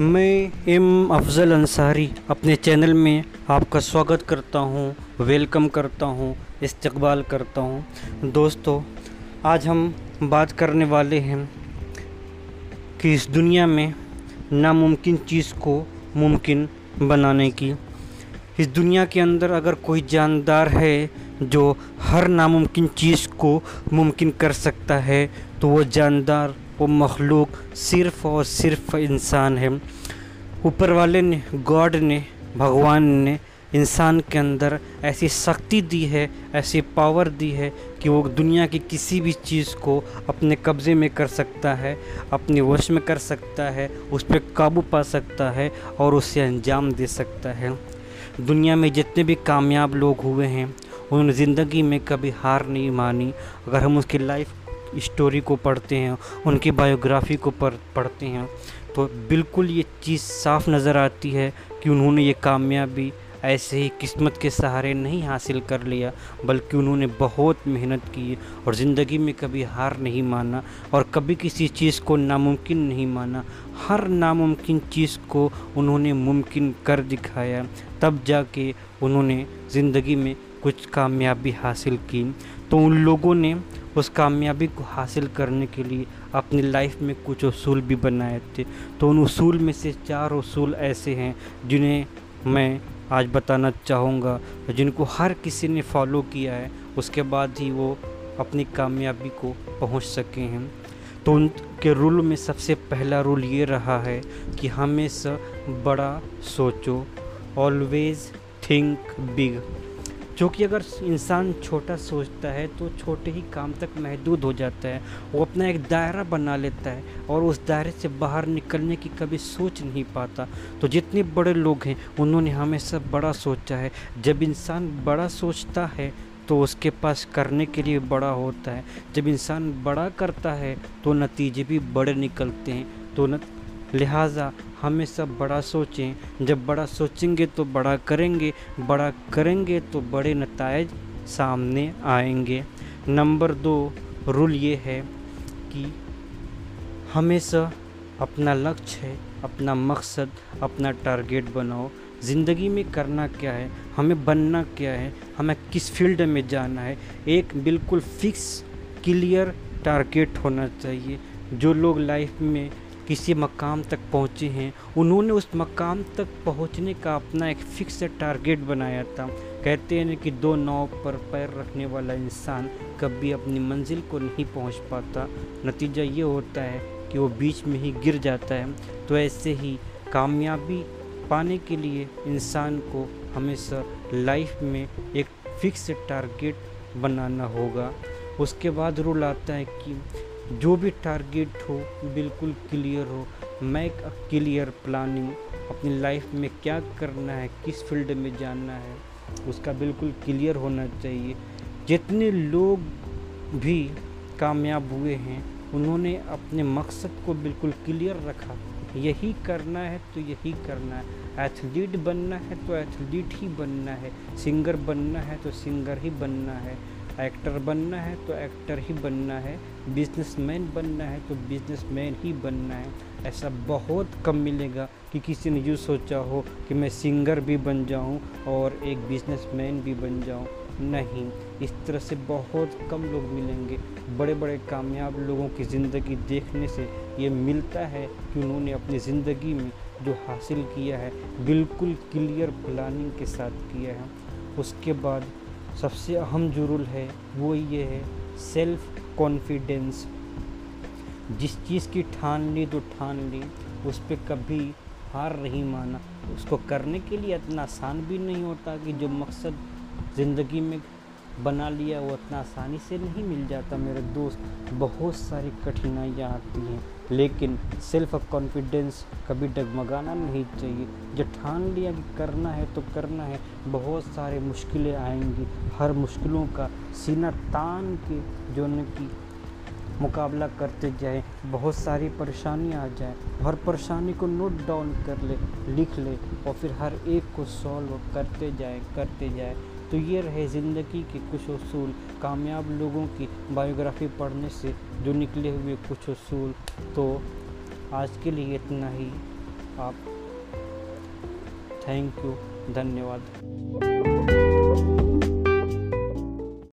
मैं एम अफज़ल अंसारी अपने चैनल में आपका स्वागत करता हूँ, वेलकम करता हूँ, इस्तकबाल करता हूँ। दोस्तों आज हम बात करने वाले हैं कि इस दुनिया में नामुमकिन चीज़ को मुमकिन बनाने की इस दुनिया के अंदर अगर कोई जानदार है जो हर नामुमकिन चीज़ को मुमकिन कर सकता है तो वो जानदार वो मखलूक सिर्फ़ और सिर्फ़ इंसान है। ऊपर वाले ने, गॉड ने, भगवान ने इंसान के अंदर ऐसी शक्ति दी है, ऐसी पावर दी है कि वो दुनिया की किसी भी चीज़ को अपने कब्ज़े में कर सकता है, अपने वश में कर सकता है, उस पर काबू पा सकता है और उसे अंजाम दे सकता है। दुनिया में जितने भी कामयाब लोग हुए हैं, उन्होंने ज़िंदगी में कभी हार नहीं मानी। अगर हम उसकी लाइफ स्टोरी को पढ़ते हैं, उनकी बायोग्राफी को पढ़, पढ़ते हैं। तो बिल्कुल ये चीज़ साफ़ नज़र आती है कि उन्होंने ये कामयाबी ऐसे ही किस्मत के सहारे नहीं हासिल कर लिया, बल्कि उन्होंने बहुत मेहनत की और ज़िंदगी में कभी हार नहीं माना और कभी किसी चीज़ को नामुमकिन नहीं माना। हर नामुमकिन चीज़ को उन्होंने मुमकिन कर दिखाया। तब जाके उन्होंने ज़िंदगी में कुछ कामयाबी हासिल की। तो उन लोगों ने उस कामयाबी को हासिल करने के लिए अपनी लाइफ में कुछ असूल भी बनाए थे। तो उन असूल में से चार असूल ऐसे हैं जिन्हें मैं आज बताना चाहूँगा, जिनको हर किसी ने फॉलो किया है। उसके बाद ही वो अपनी कामयाबी को पहुँच सके हैं। तो उनके रूल में सबसे पहला रूल ये रहा है कि हमेशा बड़ा सोचो ऑलवेज़ थिंक बिग क्योंकि अगर इंसान छोटा सोचता है तो छोटे ही काम तक महदूद हो जाता है। वो अपना एक दायरा बना लेता है और उस दायरे से बाहर निकलने की कभी सोच नहीं पाता। तो जितने बड़े लोग हैं, उन्होंने हमेशा बड़ा सोचा है। जब इंसान बड़ा सोचता है तो उसके पास करने के लिए बड़ा होता है। जब इंसान बड़ा करता है तो नतीजे भी बड़े निकलते हैं। तो न लिहाजा हमें सब बड़ा सोचें। जब बड़ा सोचेंगे तो बड़ा करेंगे बड़ा करेंगे तो बड़े नतज सामने आएँगे। नंबर दो, रूल ये है कि हमेशा अपना लक्ष्य है, अपना मकसद, अपना टारगेट बनाओ। ज़िंदगी में करना क्या है, हमें बनना क्या है, हमें किस फ़ील्ड में जाना है, एक बिल्कुल फिक्स, क्लियर टारगेट होना चाहिए। जो लोग लाइफ में किसी मकाम तक पहुँचे हैं। उन्होंने उस मकाम तक पहुँचने का अपना एक फिक्स टारगेट बनाया था। कहते हैं कि दो नाव पर पैर रखने वाला इंसान कभी अपनी मंजिल को नहीं पहुँच पाता। नतीजा ये होता है कि वो बीच में ही गिर जाता है। तो ऐसे ही कामयाबी पाने के लिए इंसान को हमेशा लाइफ में एक फिक्स टारगेट बनाना होगा। उसके बाद रूल आता है कि जो भी टारगेट हो, बिल्कुल क्लियर हो मेक अ क्लियर प्लानिंग अपनी लाइफ में क्या करना है, किस फ़ील्ड में जाना है, उसका बिल्कुल क्लियर होना चाहिए। जितने लोग भी कामयाब हुए हैं, उन्होंने अपने मकसद को बिल्कुल क्लियर रखा। यही करना है तो यही करना है। एथलीट बनना है तो एथलीट ही बनना है। सिंगर बनना है तो सिंगर ही बनना है। एक्टर बनना है तो एक्टर ही बनना है, बिजनेसमैन बनना है तो बिजनेसमैन ही बनना है। ऐसा बहुत कम मिलेगा कि किसी ने यूँ सोचा हो कि मैं सिंगर भी बन जाऊँ और एक बिजनेसमैन भी बन जाऊँ। नहीं, इस तरह से बहुत कम लोग मिलेंगे। बड़े बड़े कामयाब लोगों की ज़िंदगी देखने से ये मिलता है कि उन्होंने अपनी ज़िंदगी में जो हासिल किया है, बिल्कुल क्लियर प्लानिंग के साथ किया है। उसके बाद सबसे अहम जो रूल है, वो ये है सेल्फ कॉन्फिडेंस जिस चीज़ की ठान ली तो ठान ली, उस पर कभी हार नहीं माना। उसको करने के लिए इतना आसान भी नहीं होता कि जो मकसद ज़िंदगी में बना लिया, वो इतना आसानी से नहीं मिल जाता। मेरे दोस्त, बहुत सारी कठिनाइयाँ आती हैं, लेकिन सेल्फ कॉन्फिडेंस कभी डगमगाना नहीं चाहिए। जब ठान लिया कि करना है तो करना है। बहुत सारे मुश्किलें आएँगी। हर मुश्किलों का सीना तान के जो न कि मुकाबला करते जाए। बहुत सारी परेशानियाँ आ जाए। हर परेशानी को नोट डाउन कर ले, लिख ले और फिर हर एक को सॉल्व करते जाए करते जाए। तो ये रहे ज़िंदगी के कुछ असूल कामयाब लोगों की बायोग्राफी पढ़ने से जो निकले हुए कुछ असूल तो आज के लिए इतना ही। आप थैंक यू धन्यवाद।